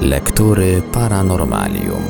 Lektury Paranormalium.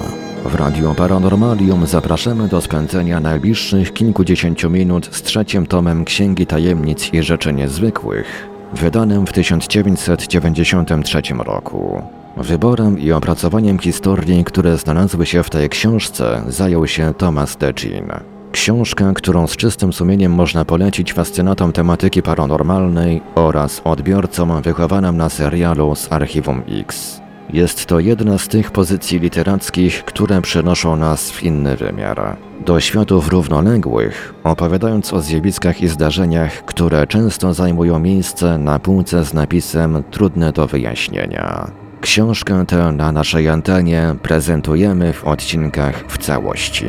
W Radio Paranormalium zapraszamy do spędzenia najbliższych kilkudziesięciu minut z trzecim tomem Księgi Tajemnic i Rzeczy Niezwykłych, wydanym w 1993 roku. Wyborem i opracowaniem historii, które znalazły się w tej książce, zajął się Thomas Decin. Książka, którą z czystym sumieniem można polecić fascynatom tematyki paranormalnej oraz odbiorcom wychowanym na serialu z Archiwum X. Jest to jedna z tych pozycji literackich, które przenoszą nas w inny wymiar. Do światów równoległych, opowiadając o zjawiskach i zdarzeniach, które często zajmują miejsce na półce z napisem trudne do wyjaśnienia. Książkę tę na naszej antenie prezentujemy w odcinkach w całości.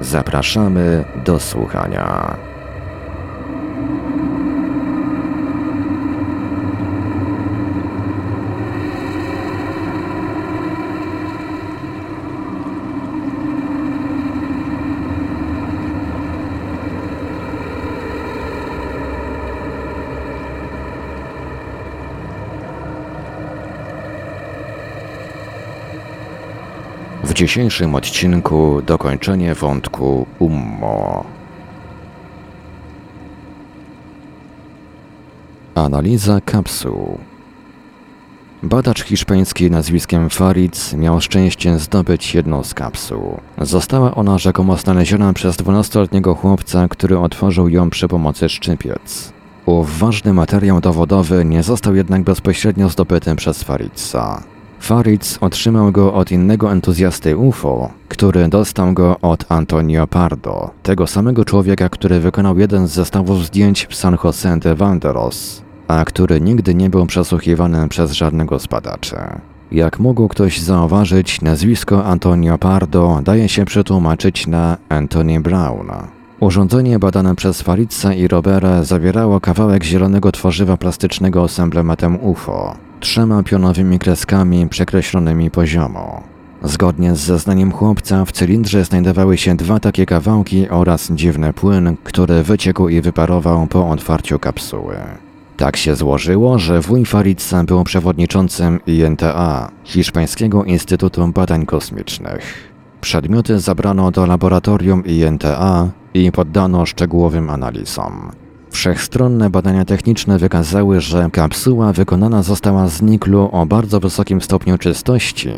Zapraszamy do słuchania. W dzisiejszym odcinku dokończenie wątku Ummo. Analiza kapsuł. Badacz hiszpański nazwiskiem Farid miał szczęście zdobyć jedną z kapsuł. Została ona rzekomo znaleziona przez 12-letniego chłopca, który otworzył ją przy pomocy szczypiec. Ów ważny materiał dowodowy nie został jednak bezpośrednio zdobyty przez Faridsa. Faridz otrzymał go od innego entuzjasty UFO, który dostał go od Antonio Pardo, tego samego człowieka, który wykonał jeden z zestawów zdjęć w San José de Vanderos, a który nigdy nie był przesłuchiwany przez żadnego z badaczy. Jak mógł ktoś zauważyć, nazwisko Antonio Pardo daje się przetłumaczyć na Anthony Brown. Urządzenie badane przez Faridza i Robera zawierało kawałek zielonego tworzywa plastycznego z emblematem UFO, trzema pionowymi kreskami przekreślonymi poziomo. Zgodnie z zeznaniem chłopca, w cylindrze znajdowały się dwa takie kawałki oraz dziwny płyn, który wyciekł i wyparował po otwarciu kapsuły. Tak się złożyło, że wuj Faridza był przewodniczącym INTA, Hiszpańskiego Instytutu Badań Kosmicznych. Przedmioty zabrano do laboratorium INTA i poddano szczegółowym analizom. Wszechstronne badania techniczne wykazały, że kapsuła wykonana została z niklu o bardzo wysokim stopniu czystości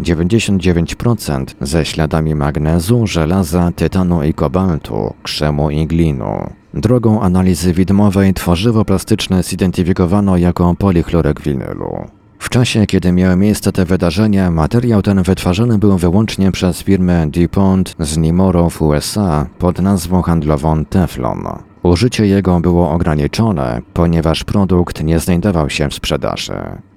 99% ze śladami magnezu, żelaza, tytanu i kobaltu, krzemu i glinu. Drogą analizy widmowej tworzywo plastyczne zidentyfikowano jako polichlorek winylu. W czasie, kiedy miały miejsce te wydarzenia, materiał ten wytwarzany był wyłącznie przez firmę DuPont z Nimoro w USA pod nazwą handlową Teflon. Użycie jego było ograniczone, ponieważ produkt nie znajdował się w sprzedaży.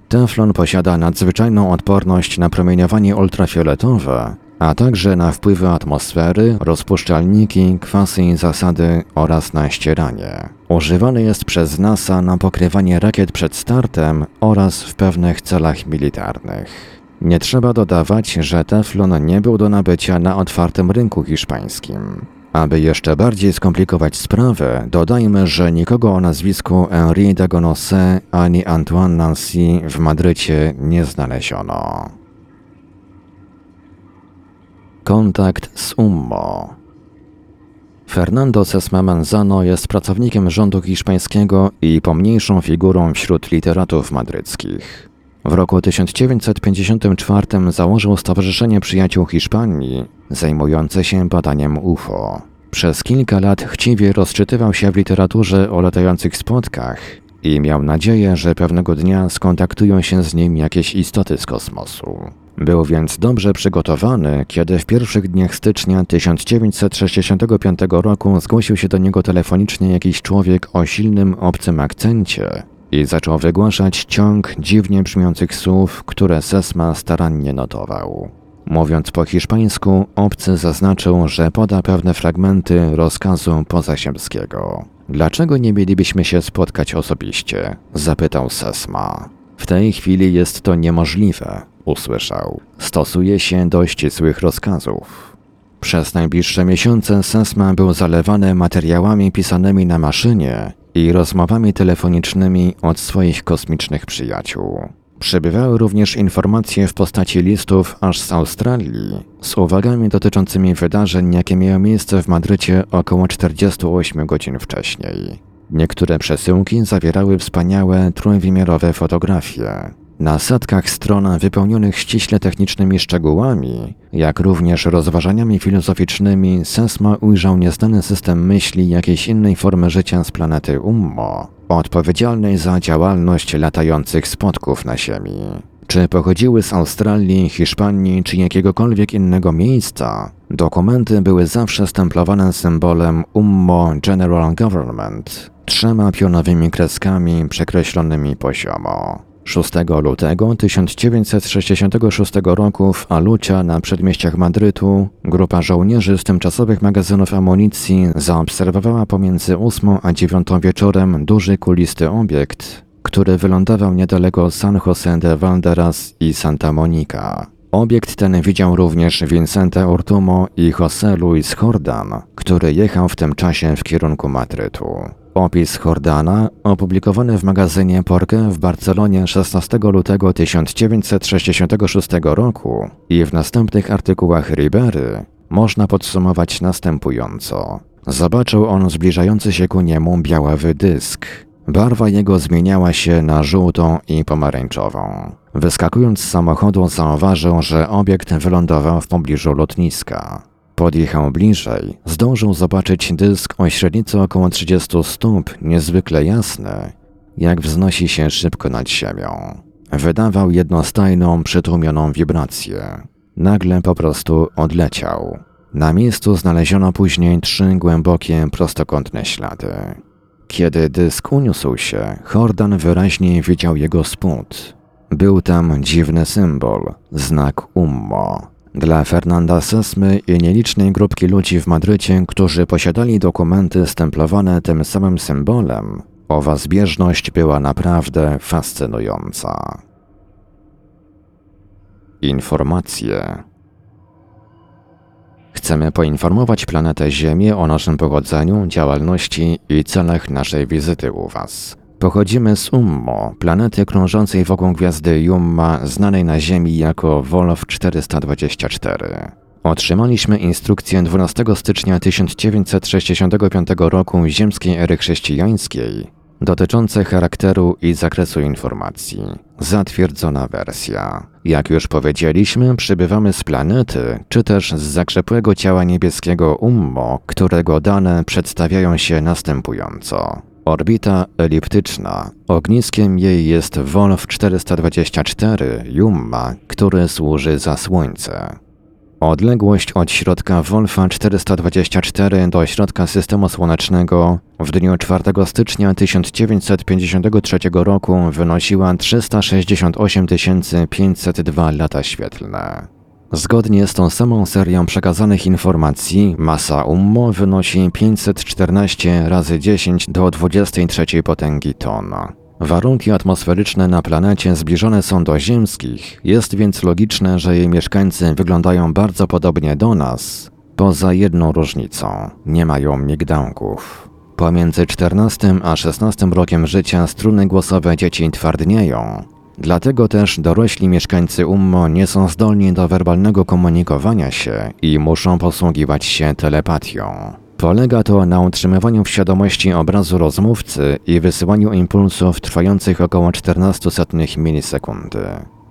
Teflon posiada nadzwyczajną odporność na promieniowanie ultrafioletowe, a także na wpływy atmosfery, rozpuszczalniki, kwasy i zasady oraz na ścieranie. Używany jest przez NASA na pokrywanie rakiet przed startem oraz w pewnych celach militarnych. Nie trzeba dodawać, że teflon nie był do nabycia na otwartym rynku hiszpańskim. Aby jeszcze bardziej skomplikować sprawę, dodajmy, że nikogo o nazwisku Henri de Gonosset ani Antoine Nancy w Madrycie nie znaleziono. Kontakt z Ummo. Fernando Sesma Manzano jest pracownikiem rządu hiszpańskiego i pomniejszą figurą wśród literatów madryckich. W roku 1954 założył Stowarzyszenie Przyjaciół Hiszpanii, zajmujące się badaniem UFO. Przez kilka lat chciwie rozczytywał się w literaturze o latających spotkach i miał nadzieję, że pewnego dnia skontaktują się z nim jakieś istoty z kosmosu. Był więc dobrze przygotowany, kiedy w pierwszych dniach stycznia 1965 roku zgłosił się do niego telefonicznie jakiś człowiek o silnym obcym akcencie i zaczął wygłaszać ciąg dziwnie brzmiących słów, które Sesma starannie notował. Mówiąc po hiszpańsku, obcy zaznaczył, że poda pewne fragmenty rozkazu pozaziemskiego. Dlaczego nie mielibyśmy się spotkać osobiście? zapytał Sesma. W tej chwili jest to niemożliwe, usłyszał. Stosuje się do ścisłych rozkazów. Przez najbliższe miesiące Sesma był zalewany materiałami pisanymi na maszynie i rozmowami telefonicznymi od swoich kosmicznych przyjaciół. Przybywały również informacje w postaci listów aż z Australii, z uwagami dotyczącymi wydarzeń, jakie miały miejsce w Madrycie około 48 godzin wcześniej. Niektóre przesyłki zawierały wspaniałe trójwymiarowe fotografie. Na setkach stron wypełnionych ściśle technicznymi szczegółami, jak również rozważaniami filozoficznymi, Sesma ujrzał nieznany system myśli jakiejś innej formy życia z planety Ummo, odpowiedzialnej za działalność latających spotków na Ziemi. Czy pochodziły z Australii, Hiszpanii czy jakiegokolwiek innego miejsca, dokumenty były zawsze stemplowane symbolem Ummo General Government, trzema pionowymi kreskami przekreślonymi poziomo. 6 lutego 1966 roku w Alucia na przedmieściach Madrytu grupa żołnierzy z tymczasowych magazynów amunicji zaobserwowała pomiędzy 8 a 9 wieczorem duży kulisty obiekt, który wylądował niedaleko San José de Valderas i Santa Monica. Obiekt ten widział również Vincente Ortumo i José Luis Jordan, który jechał w tym czasie w kierunku Madrytu. Opis Jordana, opublikowany w magazynie Porke w Barcelonie 16 lutego 1966 roku i w następnych artykułach Ribery, można podsumować następująco. Zobaczył on zbliżający się ku niemu białawy dysk. Barwa jego zmieniała się na żółtą i pomarańczową. Wyskakując z samochodu zauważył, że obiekt wylądował w pobliżu lotniska. Podjechał bliżej, zdążył zobaczyć dysk o średnicy około 30 stóp, niezwykle jasny, jak wznosi się szybko nad ziemią. Wydawał jednostajną, przytłumioną wibrację. Nagle po prostu odleciał. Na miejscu znaleziono później trzy głębokie, prostokątne ślady. Kiedy dysk uniósł się, Hordan wyraźnie widział jego spód. Był tam dziwny symbol, znak Ummo. Dla Fernanda Sesmy i nielicznej grupki ludzi w Madrycie, którzy posiadali dokumenty stemplowane tym samym symbolem, owa zbieżność była naprawdę fascynująca. Informacje. Chcemy poinformować planetę Ziemię o naszym pochodzeniu, działalności i celach naszej wizyty u Was. Pochodzimy z Ummo, planety krążącej wokół gwiazdy Jumma, znanej na Ziemi jako Wolof 424. Otrzymaliśmy instrukcję 12 stycznia 1965 roku ziemskiej ery chrześcijańskiej dotyczące charakteru i zakresu informacji. Zatwierdzona wersja. Jak już powiedzieliśmy, przybywamy z planety, czy też z zakrzepłego ciała niebieskiego Ummo, którego dane przedstawiają się następująco. Orbita eliptyczna. Ogniskiem jej jest Wolf 424 Jumma, który służy za Słońce. Odległość od środka Wolfa 424 do środka systemu słonecznego w dniu 4 stycznia 1953 roku wynosiła 368 502 lata świetlne. Zgodnie z tą samą serią przekazanych informacji, masa UMMO wynosi 514 razy 10 do 23 potęgi ton. Warunki atmosferyczne na planecie zbliżone są do ziemskich, jest więc logiczne, że jej mieszkańcy wyglądają bardzo podobnie do nas, poza jedną różnicą nie mają migdałków. Pomiędzy 14 a 16 rokiem życia struny głosowe dzieci twardnieją, Dlatego też dorośli mieszkańcy Ummo nie są zdolni do werbalnego komunikowania się i muszą posługiwać się telepatią. Polega to na utrzymywaniu w świadomości obrazu rozmówcy i wysyłaniu impulsów trwających około 14 milisekundy.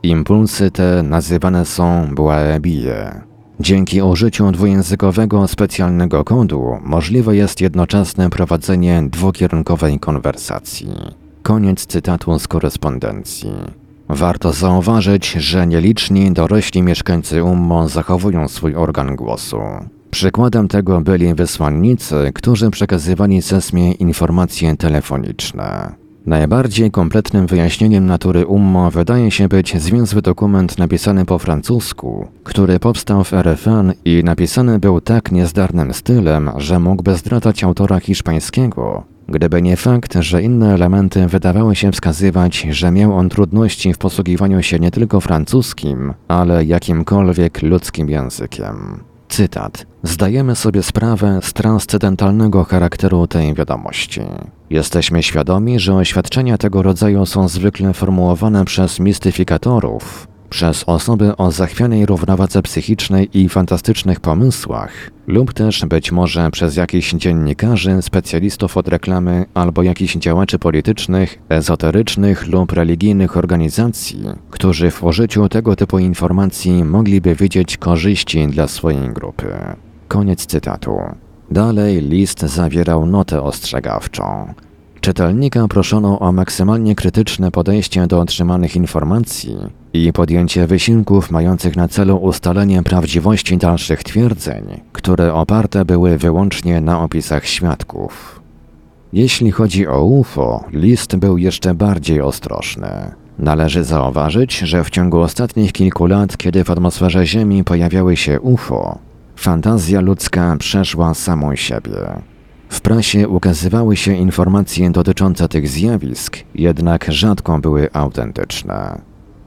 Impulsy te nazywane są błaebije. Dzięki użyciu dwujęzykowego specjalnego kodu możliwe jest jednoczesne prowadzenie dwukierunkowej konwersacji. Koniec cytatu z korespondencji. Warto zauważyć, że nieliczni dorośli mieszkańcy Ummo zachowują swój organ głosu. Przykładem tego byli wysłannicy, którzy przekazywali Sesmie informacje telefoniczne. Najbardziej kompletnym wyjaśnieniem natury Ummo wydaje się być zwięzły dokument napisany po francusku, który powstał w RFN i napisany był tak niezdarnym stylem, że mógłby zdradzać autora hiszpańskiego, Gdyby nie fakt, że inne elementy wydawały się wskazywać, że miał on trudności w posługiwaniu się nie tylko francuskim, ale jakimkolwiek ludzkim językiem. Cytat. Zdajemy sobie sprawę z transcendentalnego charakteru tej wiadomości. Jesteśmy świadomi, że oświadczenia tego rodzaju są zwykle formułowane przez mistyfikatorów, przez osoby o zachwianej równowadze psychicznej i fantastycznych pomysłach, lub też być może przez jakichś dziennikarzy, specjalistów od reklamy albo jakichś działaczy politycznych, ezoterycznych lub religijnych organizacji, którzy w użyciu tego typu informacji mogliby widzieć korzyści dla swojej grupy. Koniec cytatu. Dalej list zawierał notę ostrzegawczą. Czytelnika proszono o maksymalnie krytyczne podejście do otrzymanych informacji i podjęcie wysiłków mających na celu ustalenie prawdziwości dalszych twierdzeń, które oparte były wyłącznie na opisach świadków. Jeśli chodzi o UFO, list był jeszcze bardziej ostrożny. Należy zauważyć, że w ciągu ostatnich kilku lat, kiedy w atmosferze Ziemi pojawiały się UFO, fantazja ludzka przeszła samą siebie. W prasie ukazywały się informacje dotyczące tych zjawisk, jednak rzadko były autentyczne.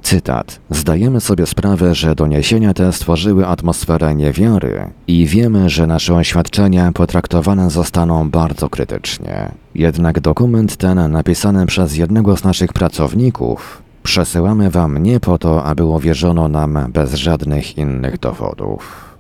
Cytat. Zdajemy sobie sprawę, że doniesienia te stworzyły atmosferę niewiary i wiemy, że nasze oświadczenia potraktowane zostaną bardzo krytycznie. Jednak dokument ten, napisany przez jednego z naszych pracowników, przesyłamy Wam nie po to, aby uwierzono nam bez żadnych innych dowodów.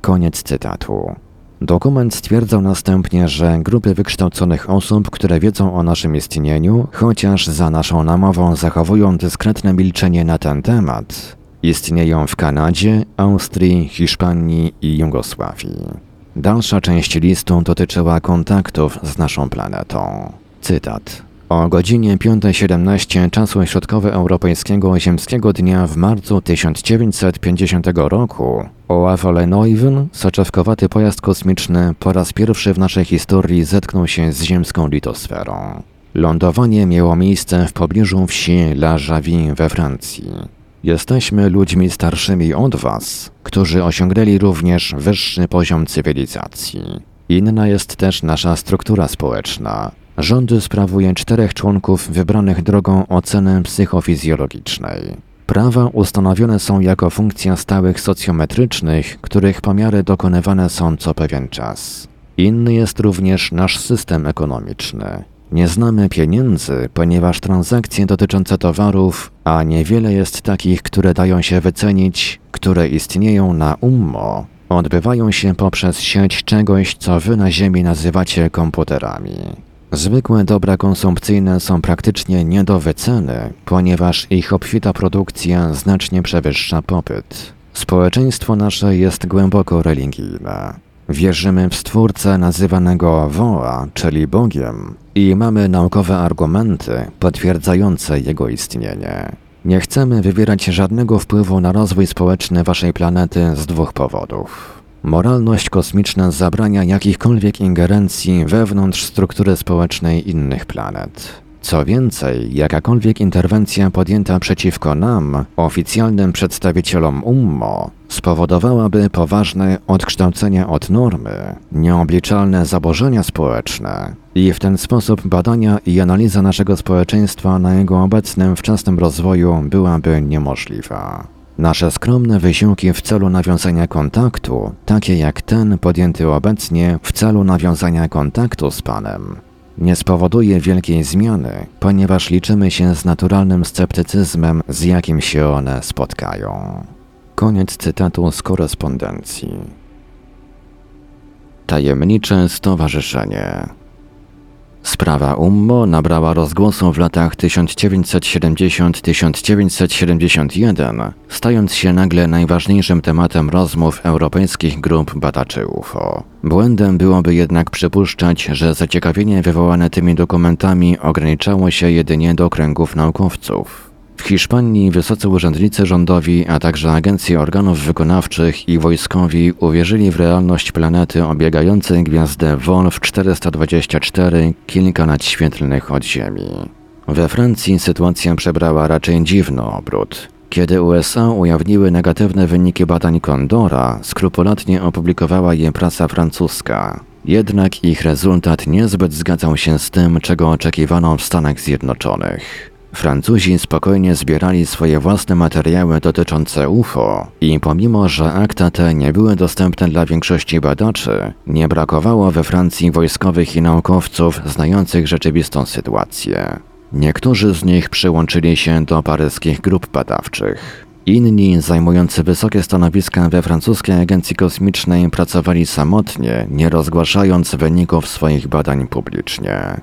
Koniec cytatu. Dokument stwierdzał następnie, że grupy wykształconych osób, które wiedzą o naszym istnieniu, chociaż za naszą namową zachowują dyskretne milczenie na ten temat, istnieją w Kanadzie, Austrii, Hiszpanii i Jugosławii. Dalsza część listu dotyczyła kontaktów z naszą planetą. Cytat. O godzinie 5.17 czasu środkowoeuropejskiego ziemskiego dnia w marcu 1950 roku Oav Neuven, soczewkowaty pojazd kosmiczny, po raz pierwszy w naszej historii zetknął się z ziemską litosferą. Lądowanie miało miejsce w pobliżu wsi La Javie we Francji. Jesteśmy ludźmi starszymi od Was, którzy osiągnęli również wyższy poziom cywilizacji. Inna jest też nasza struktura społeczna. Rządy sprawuje czterech członków wybranych drogą oceny psychofizjologicznej. Prawa ustanowione są jako funkcja stałych socjometrycznych, których pomiary dokonywane są co pewien czas. Inny jest również nasz system ekonomiczny. Nie znamy pieniędzy, ponieważ transakcje dotyczące towarów, a niewiele jest takich, które dają się wycenić, które istnieją na ummo, odbywają się poprzez sieć czegoś, co wy na Ziemi nazywacie komputerami. Zwykłe dobra konsumpcyjne są praktycznie nie do wyceny, ponieważ ich obfita produkcja znacznie przewyższa popyt. Społeczeństwo nasze jest głęboko religijne. Wierzymy w Stwórcę nazywanego Woa, czyli Bogiem, i mamy naukowe argumenty potwierdzające jego istnienie. Nie chcemy wywierać żadnego wpływu na rozwój społeczny waszej planety z dwóch powodów. Moralność kosmiczna zabrania jakichkolwiek ingerencji wewnątrz struktury społecznej innych planet. Co więcej, jakakolwiek interwencja podjęta przeciwko nam, oficjalnym przedstawicielom UMMO, spowodowałaby poważne odkształcenia od normy, nieobliczalne zaburzenia społeczne i w ten sposób badania i analiza naszego społeczeństwa na jego obecnym wczesnym rozwoju byłaby niemożliwa. Nasze skromne wysiłki w celu nawiązania kontaktu, takie jak ten podjęty obecnie w celu nawiązania kontaktu z Panem, nie spowoduje wielkiej zmiany, ponieważ liczymy się z naturalnym sceptycyzmem, z jakim się one spotkają. Koniec cytatu z korespondencji. Tajemnicze Stowarzyszenie Sprawa Ummo nabrała rozgłosu w latach 1970-1971, stając się nagle najważniejszym tematem rozmów europejskich grup badaczy UFO. Błędem byłoby jednak przypuszczać, że zaciekawienie wywołane tymi dokumentami ograniczało się jedynie do kręgów naukowców. W Hiszpanii wysocy urzędnicy rządowi, a także agencje organów wykonawczych i wojskowi uwierzyli w realność planety obiegającej gwiazdę Wolf 424 kilka świetlnych od Ziemi. We Francji sytuacja przebrała raczej dziwny obrót. Kiedy USA ujawniły negatywne wyniki badań Condora, skrupulatnie opublikowała je prasa francuska. Jednak ich rezultat niezbyt zgadzał się z tym, czego oczekiwano w Stanach Zjednoczonych. Francuzi spokojnie zbierali swoje własne materiały dotyczące UFO i pomimo, że akta te nie były dostępne dla większości badaczy, nie brakowało we Francji wojskowych i naukowców znających rzeczywistą sytuację. Niektórzy z nich przyłączyli się do paryskich grup badawczych. Inni, zajmujący wysokie stanowiska we francuskiej agencji kosmicznej, pracowali samotnie, nie rozgłaszając wyników swoich badań publicznie.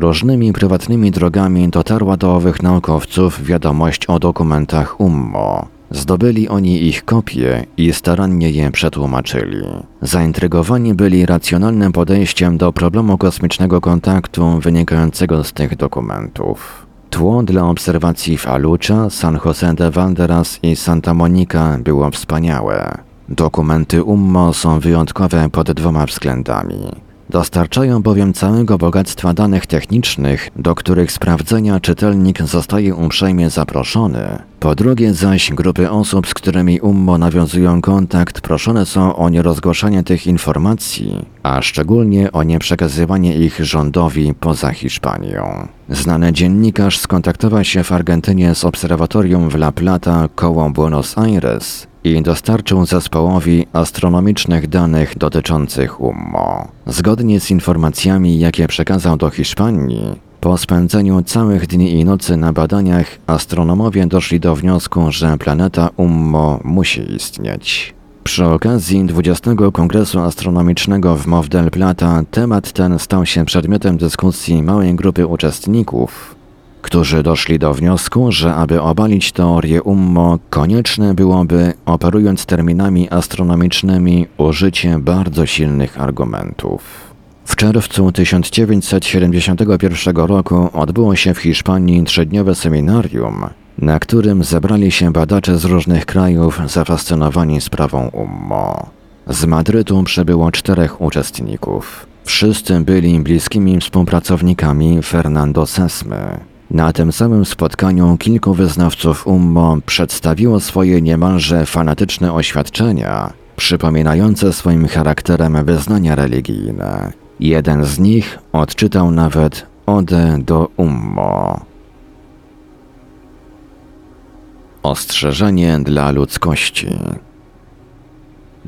Różnymi prywatnymi drogami dotarła do owych naukowców wiadomość o dokumentach UMMO. Zdobyli oni ich kopie i starannie je przetłumaczyli. Zaintrygowani byli racjonalnym podejściem do problemu kosmicznego kontaktu wynikającego z tych dokumentów. Tło dla obserwacji w Alucha, San José de Valderas i Santa Monica było wspaniałe. Dokumenty UMMO są wyjątkowe pod dwoma względami. Dostarczają bowiem całego bogactwa danych technicznych, do których sprawdzenia czytelnik zostaje uprzejmie zaproszony. Po drugie zaś grupy osób, z którymi UMMO nawiązują kontakt, proszone są o nierozgłaszanie tych informacji, a szczególnie o nieprzekazywanie ich rządowi poza Hiszpanią. Znany dziennikarz skontaktował się w Argentynie z obserwatorium w La Plata koło Buenos Aires i dostarczył zespołowi astronomicznych danych dotyczących UMMO. Zgodnie z informacjami, jakie przekazał do Hiszpanii, po spędzeniu całych dni i nocy na badaniach, astronomowie doszli do wniosku, że planeta Ummo musi istnieć. Przy okazji 20. Kongresu Astronomicznego w Mov del Plata temat ten stał się przedmiotem dyskusji małej grupy uczestników, którzy doszli do wniosku, że aby obalić teorię UMMO, konieczne byłoby, operując terminami astronomicznymi, użycie bardzo silnych argumentów. W czerwcu 1971 roku odbyło się w Hiszpanii trzydniowe seminarium, na którym zebrali się badacze z różnych krajów zafascynowani sprawą UMMO. Z Madrytu przybyło czterech uczestników. Wszyscy byli bliskimi współpracownikami Fernando Sesmy. Na tym samym spotkaniu kilku wyznawców UMMO przedstawiło swoje niemalże fanatyczne oświadczenia, przypominające swoim charakterem wyznania religijne. Jeden z nich odczytał nawet Odę do Ummo. Ostrzeżenie dla ludzkości.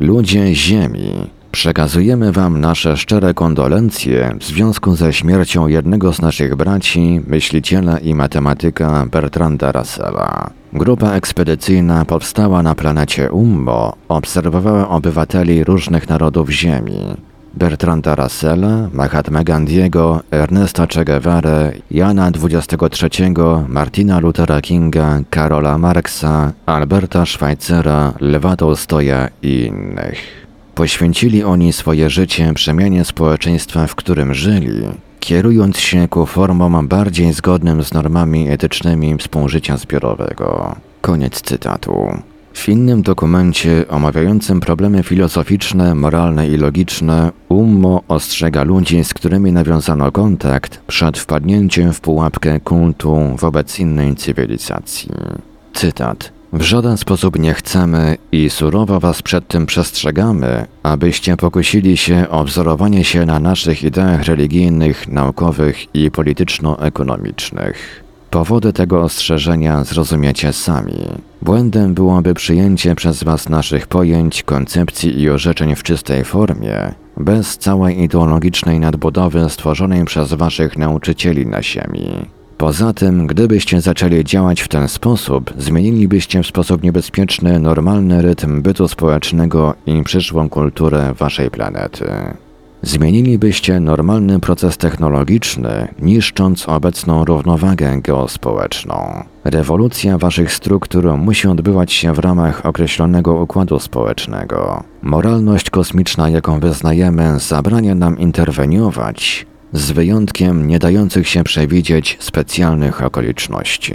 Ludzie Ziemi, przekazujemy Wam nasze szczere kondolencje w związku ze śmiercią jednego z naszych braci, myśliciela i matematyka Bertranda Russella. Grupa ekspedycyjna powstała na planecie Umbo, obserwowała obywateli różnych narodów Ziemi. Bertranda Russella, Mahatma Gandhiego, Ernesta Che Guevara, Jana XXIII, Martina Luthera Kinga, Karola Marksa, Alberta Schweitzera, Lwa Tolstoja i innych. Poświęcili oni swoje życie przemianie społeczeństwa, w którym żyli, kierując się ku formom bardziej zgodnym z normami etycznymi współżycia zbiorowego. Koniec cytatu. W innym dokumencie omawiającym problemy filozoficzne, moralne i logiczne, Ummo ostrzega ludzi, z którymi nawiązano kontakt, przed wpadnięciem w pułapkę kultu wobec innej cywilizacji. Cytat. W żaden sposób nie chcemy i surowo was przed tym przestrzegamy, abyście pokusili się o wzorowanie się na naszych ideach religijnych, naukowych i polityczno-ekonomicznych. Powody tego ostrzeżenia zrozumiecie sami. Błędem byłoby przyjęcie przez Was naszych pojęć, koncepcji i orzeczeń w czystej formie, bez całej ideologicznej nadbudowy stworzonej przez Waszych nauczycieli na Ziemi. Poza tym, gdybyście zaczęli działać w ten sposób, zmienilibyście w sposób niebezpieczny normalny rytm bytu społecznego i przyszłą kulturę Waszej planety. Zmienilibyście normalny proces technologiczny, niszcząc obecną równowagę geospołeczną. Rewolucja waszych struktur musi odbywać się w ramach określonego układu społecznego. Moralność kosmiczna, jaką wyznajemy, zabrania nam interweniować, z wyjątkiem nie dających się przewidzieć specjalnych okoliczności.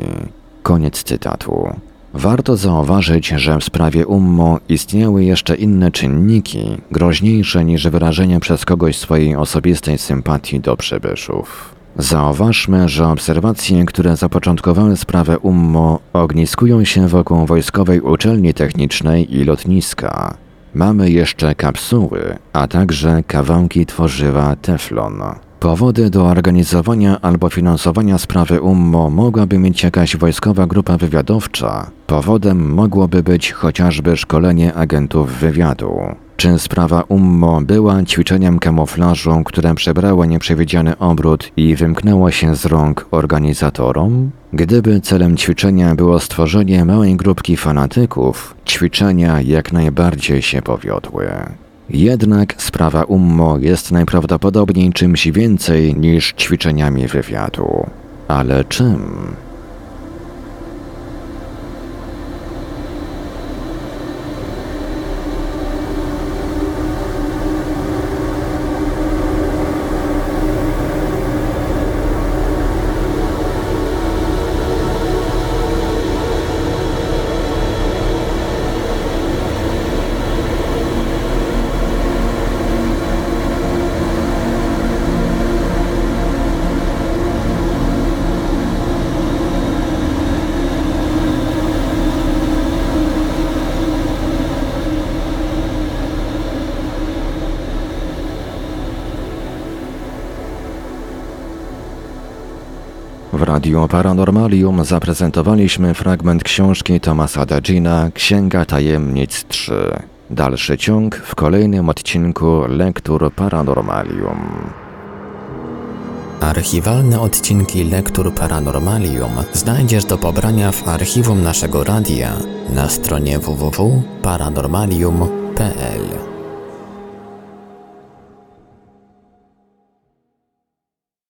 Koniec cytatu. Warto zauważyć, że w sprawie Ummo istniały jeszcze inne czynniki, groźniejsze niż wyrażenie przez kogoś swojej osobistej sympatii do przybyszów. Zauważmy, że obserwacje, które zapoczątkowały sprawę Ummo, ogniskują się wokół wojskowej uczelni technicznej i lotniska. Mamy jeszcze kapsuły, a także kawałki tworzywa teflon. Powody do organizowania albo finansowania sprawy UMMO mogłaby mieć jakaś wojskowa grupa wywiadowcza. Powodem mogłoby być chociażby szkolenie agentów wywiadu. Czy sprawa UMMO była ćwiczeniem kamuflażu, które przebrało nieprzewidziany obrót i wymknęło się z rąk organizatorom? Gdyby celem ćwiczenia było stworzenie małej grupki fanatyków, ćwiczenia jak najbardziej się powiodły. Jednak sprawa UMMO jest najprawdopodobniej czymś więcej niż ćwiczeniami wywiadu. Ale czym? W Radiu Paranormalium zaprezentowaliśmy fragment książki Tomasa Dagina Księga Tajemnic 3. Dalszy ciąg w kolejnym odcinku Lektur Paranormalium. Archiwalne odcinki Lektur Paranormalium znajdziesz do pobrania w archiwum naszego radia na stronie www.paranormalium.pl.